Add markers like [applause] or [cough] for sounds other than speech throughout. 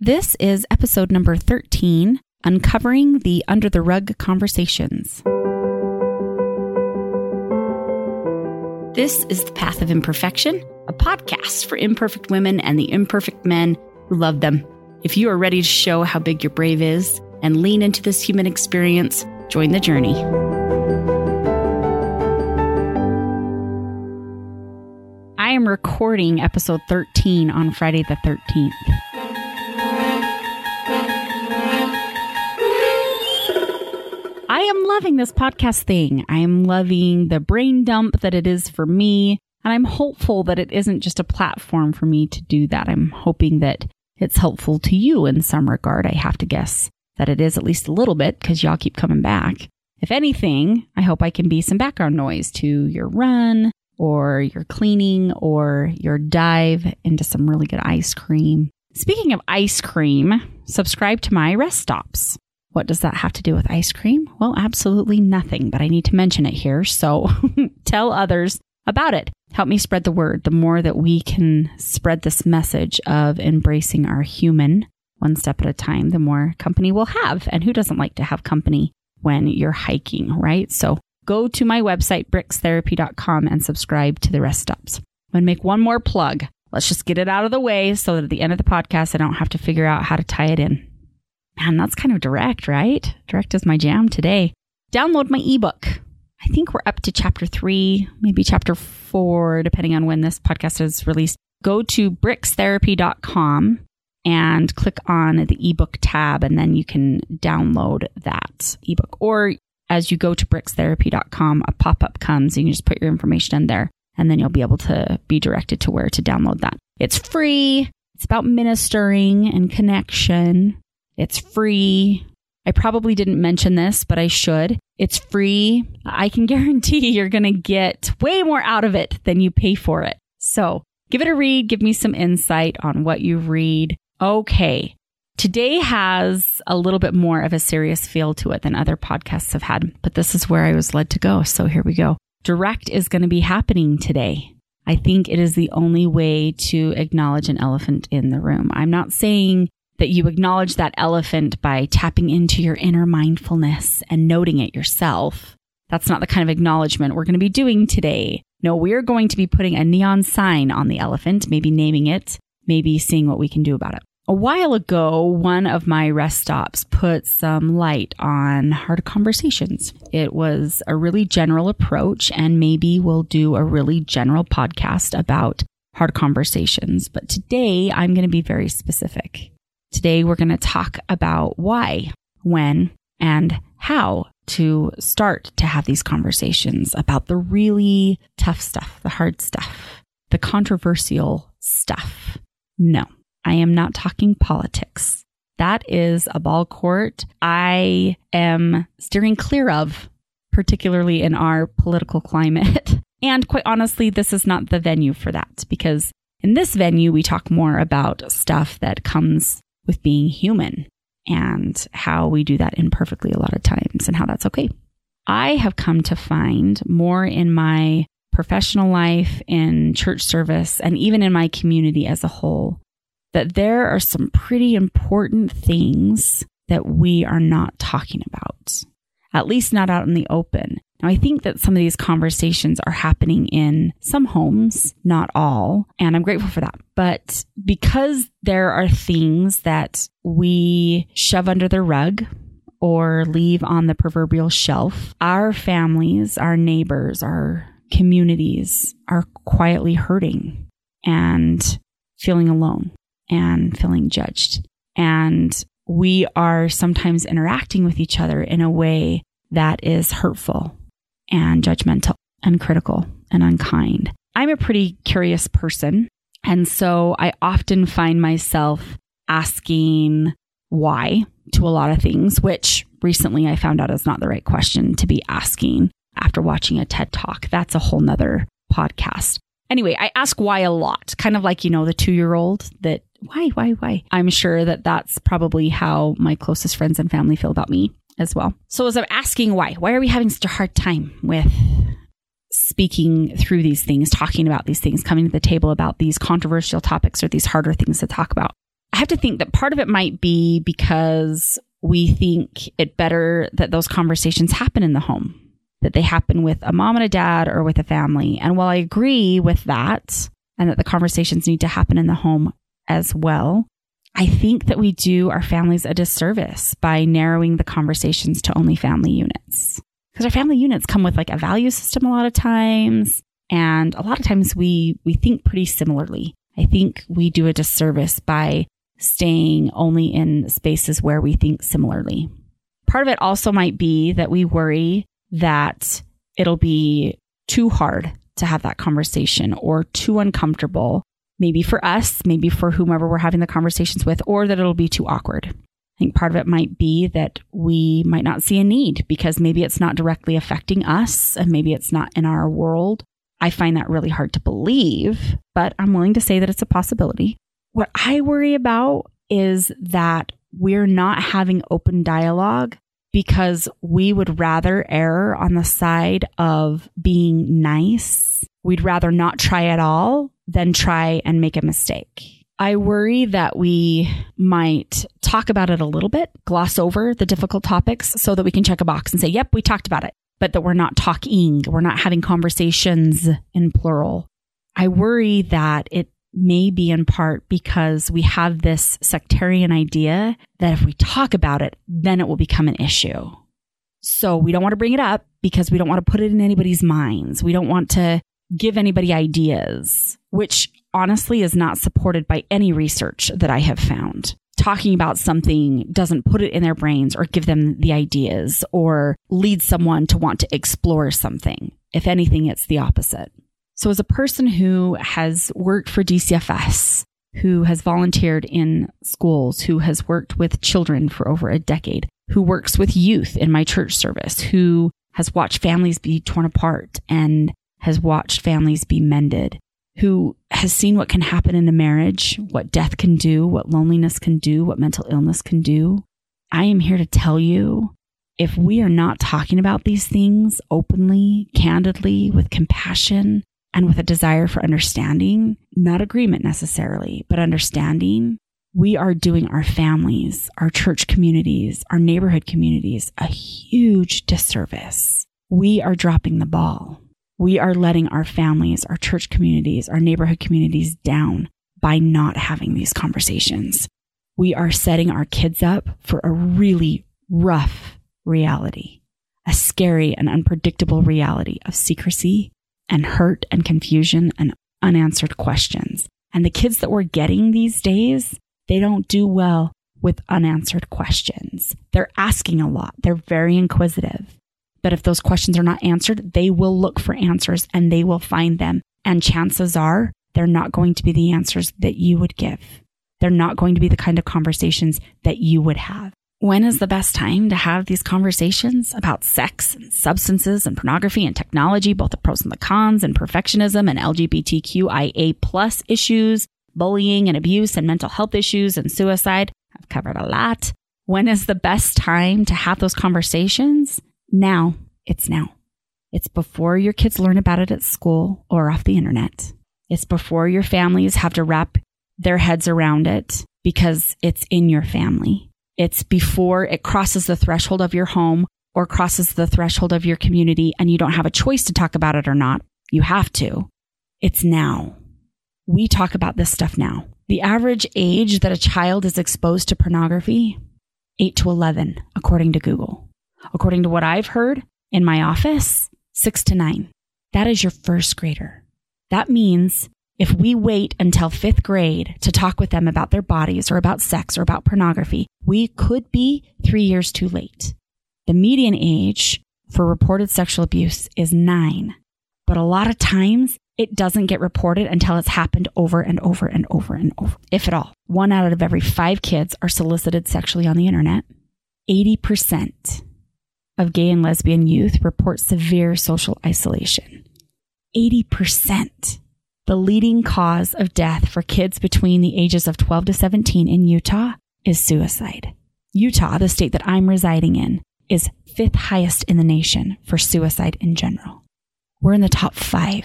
This is episode number 13 Uncovering the Under the Rug Conversations. This is The Path of Imperfection, a podcast for imperfect women and the imperfect men who love them. If you are ready to show how big your brave is and lean into this human experience, join the journey. I am recording episode 13 on Friday the 13th. Loving this podcast thing. I am loving the brain dump that it is for me. And I'm hopeful that it isn't just a platform for me to do that. I'm hoping that it's helpful to you in some regard. I have to guess that it is at least a little bit because y'all keep coming back. If anything, I hope I can be some background noise to your run or your cleaning or your dive into some really good ice cream. Speaking of ice cream, subscribe to my rest stops. What does that have to do with ice cream? Well, absolutely nothing, but I need to mention it here. So [laughs] tell others about it. Help me spread the word. The more that we can spread this message of embracing our human one step at a time, the more company we'll have. And who doesn't like to have company when you're hiking, right? So go to my website, brickstherapy.com, and subscribe to the rest stops. I'm going to make one more plug. Let's just get it out of the way so that at the end of the podcast, I don't have to figure out how to tie it in. Man, that's kind of direct, right? Direct is my jam today. Download my ebook. I think we're up to chapter three, maybe chapter four, depending on when this podcast is released. Go to brickstherapy.com and click on the ebook tab, and then you can download that ebook. Or as you go to brickstherapy.com, a pop up comes, and you just put your information in there, and then you'll be able to be directed to where to download that. It's free. It's about ministering and connection. It's free. I probably didn't mention this, but I should. It's free. I can [laughs] guarantee you're going to get way more out of it than you pay for it. So give it a read. Give me some insight on what you read. Okay. Today has a little bit more of a serious feel to it than other podcasts have had, but this is where I was led to go. So here we go. Direct is going to be happening today. I think it is the only way to acknowledge an elephant in the room. I'm not saying that you acknowledge that elephant by tapping into your inner mindfulness and noting it yourself. That's not the kind of acknowledgement we're going to be doing today. No, we're going to be putting a neon sign on the elephant, maybe naming it, maybe seeing what we can do about it. A while ago, one of my rest stops put some light on hard conversations. It was a really general approach, and maybe we'll do a really general podcast about hard conversations. But today, I'm going to be very specific. Today, we're going to talk about why, when, and how to start to have these conversations about the really tough stuff, the hard stuff, the controversial stuff. No, I am not talking politics. That is a ball court I am steering clear of, particularly in our political climate. [laughs] And quite honestly, this is not the venue for that because in this venue, we talk more about stuff that comes with being human and how we do that imperfectly a lot of times and how that's okay. I have come to find more in my professional life, in church service, and even in my community as a whole that there are some pretty important things that we are not talking about, at least not out in the open. Now, I think that some of these conversations are happening in some homes, not all, and I'm grateful for that. But because there are things that we shove under the rug or leave on the proverbial shelf, our families, our neighbors, our communities are quietly hurting and feeling alone and feeling judged. And we are sometimes interacting with each other in a way that is hurtful and judgmental and critical and unkind. I'm a pretty curious person. And so I often find myself asking why to a lot of things, which recently I found out is not the right question to be asking after watching a TED talk. That's a whole nother podcast. Anyway, I ask why a lot, kind of like, you know, the two year old that why, why, why? I'm sure that that's probably how my closest friends and family feel about me as well. So as I'm asking why, why are we having such a hard time with speaking through these things, talking about these things, coming to the table about these controversial topics or these harder things to talk about? I have to think that part of it might be because we think it better that those conversations happen in the home, that they happen with a mom and a dad or with a family. And while I agree with that and that the conversations need to happen in the home as well, I think that we do our families a disservice by narrowing the conversations to only family units. Because our family units come with like a value system a lot of times. And a lot of times we, we think pretty similarly. I think we do a disservice by staying only in spaces where we think similarly. Part of it also might be that we worry that it'll be too hard to have that conversation or too uncomfortable, maybe for us, maybe for whomever we're having the conversations with, or that it'll be too awkward. I think part of it might be that we might not see a need because maybe it's not directly affecting us and maybe it's not in our world. I find that really hard to believe, but I'm willing to say that it's a possibility. What I worry about is that we're not having open dialogue because we would rather err on the side of being nice. We'd rather not try at all than try and make a mistake. I worry that we might talk about it a little bit, gloss over the difficult topics so that we can check a box and say, yep, we talked about it, but that we're not talking, we're not having conversations in plural. I worry that it may be in part because we have this sectarian idea that if we talk about it, then it will become an issue. So we don't want to bring it up because we don't want to put it in anybody's minds. We don't want to give anybody ideas, which honestly is not supported by any research that I have found. Talking about something doesn't put it in their brains or give them the ideas or lead someone to want to explore something. If anything, it's the opposite. So, as a person who has worked for DCFS, who has volunteered in schools, who has worked with children for over a decade, who works with youth in my church service, who has watched families be torn apart and has watched families be mended, who has seen what can happen in a marriage, what death can do, what loneliness can do, what mental illness can do. I am here to tell you if we are not talking about these things openly, candidly, with compassion, and with a desire for understanding, not agreement necessarily, but understanding, we are doing our families, our church communities, our neighborhood communities a huge disservice. We are dropping the ball. We are letting our families, our church communities, our neighborhood communities down by not having these conversations. We are setting our kids up for a really rough reality, a scary and unpredictable reality of secrecy and hurt and confusion and unanswered questions. And the kids that we're getting these days, they don't do well with unanswered questions. They're asking a lot. They're very inquisitive. But if those questions are not answered, they will look for answers and they will find them. And chances are they're not going to be the answers that you would give. They're not going to be the kind of conversations that you would have. When is the best time to have these conversations about sex and substances and pornography and technology, both the pros and the cons and perfectionism and LGBTQIA plus issues, bullying and abuse and mental health issues and suicide? I've covered a lot. When is the best time to have those conversations? Now. It's now. It's before your kids learn about it at school or off the internet. It's before your families have to wrap their heads around it because it's in your family. It's before it crosses the threshold of your home or crosses the threshold of your community and you don't have a choice to talk about it or not. You have to. It's now. We talk about this stuff now. The average age that a child is exposed to pornography, 8 to 11, according to Google. According to what I've heard in my office, 6 to 9. That is your first grader. That means if we wait until fifth grade to talk with them about their bodies or about sex or about pornography, we could be three years too late. The median age for reported sexual abuse is nine, but a lot of times it doesn't get reported until it's happened over and over and over and over, if at all. One out of every five kids are solicited sexually on the internet. 80% of gay and lesbian youth report severe social isolation. 80%. The leading cause of death for kids between the ages of 12 to 17 in Utah is suicide. Utah, the state that I'm residing in, is fifth highest in the nation for suicide in general. We're in the top five,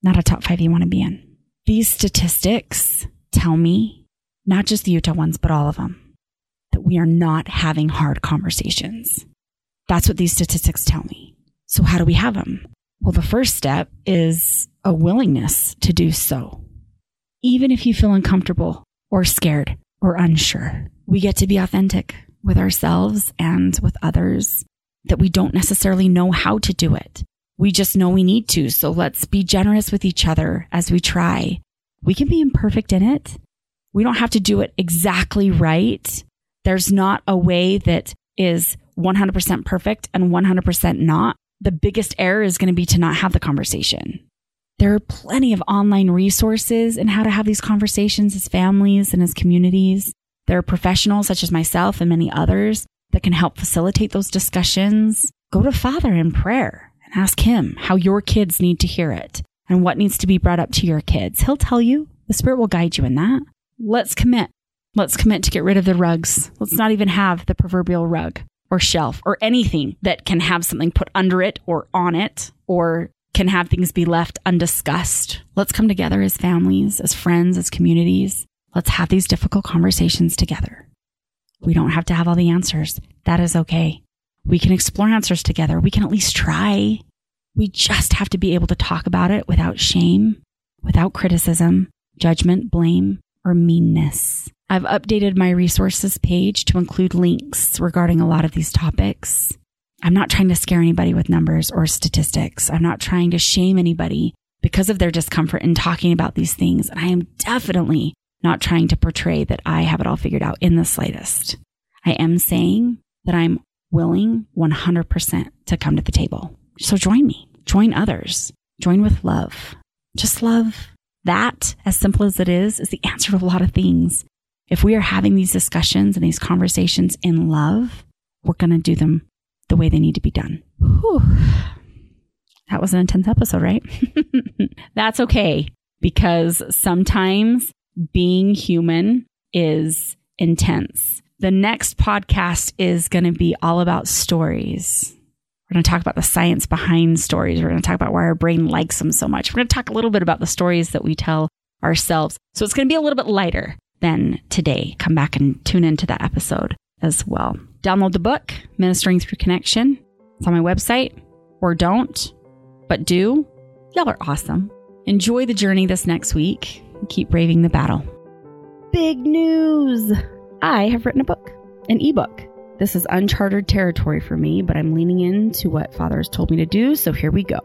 not a top five you want to be in. These statistics tell me not just the Utah ones, but all of them, that we are not having hard conversations. That's what these statistics tell me. So, how do we have them? Well, the first step is a willingness to do so. Even if you feel uncomfortable or scared or unsure, we get to be authentic with ourselves and with others that we don't necessarily know how to do it. We just know we need to. So let's be generous with each other as we try. We can be imperfect in it. We don't have to do it exactly right. There's not a way that is 100% perfect and 100% not. The biggest error is going to be to not have the conversation. There are plenty of online resources and how to have these conversations as families and as communities. There are professionals such as myself and many others that can help facilitate those discussions. Go to Father in prayer and ask him how your kids need to hear it and what needs to be brought up to your kids. He'll tell you. The Spirit will guide you in that. Let's commit. Let's commit to get rid of the rugs. Let's not even have the proverbial rug or shelf or anything that can have something put under it or on it or can have things be left undiscussed. Let's come together as families, as friends, as communities. Let's have these difficult conversations together. We don't have to have all the answers. That is okay. We can explore answers together. We can at least try. We just have to be able to talk about it without shame, without criticism, judgment, blame, or meanness. I've updated my resources page to include links regarding a lot of these topics. I'm not trying to scare anybody with numbers or statistics. I'm not trying to shame anybody because of their discomfort in talking about these things. And I am definitely not trying to portray that I have it all figured out in the slightest. I am saying that I'm willing 100% to come to the table. So join me, join others, join with love. Just love. That, as simple as it is, is the answer to a lot of things. If we are having these discussions and these conversations in love, we're going to do them the way they need to be done. Whew. That was an intense episode, right? [laughs] That's okay because sometimes being human is intense. The next podcast is going to be all about stories. We're going to talk about the science behind stories. We're going to talk about why our brain likes them so much. We're going to talk a little bit about the stories that we tell ourselves. So it's going to be a little bit lighter than today. Come back and tune into that episode as well. Download the book, Ministering Through Connection. It's on my website, or don't, but do. Y'all are awesome. Enjoy the journey this next week. Keep braving the battle. Big news! I have written a book, an ebook. This is uncharted territory for me, but I'm leaning into what Father has told me to do, so here we go.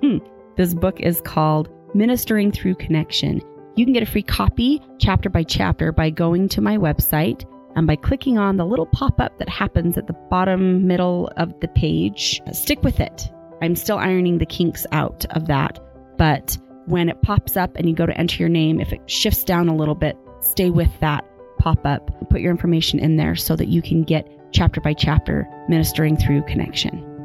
[laughs] this book is called Ministering Through Connection. You can get a free copy, chapter by chapter, by going to my website and by clicking on the little pop up that happens at the bottom middle of the page. Stick with it. I'm still ironing the kinks out of that, but when it pops up and you go to enter your name, if it shifts down a little bit, stay with that pop up. Put your information in there so that you can get chapter by chapter ministering through connection.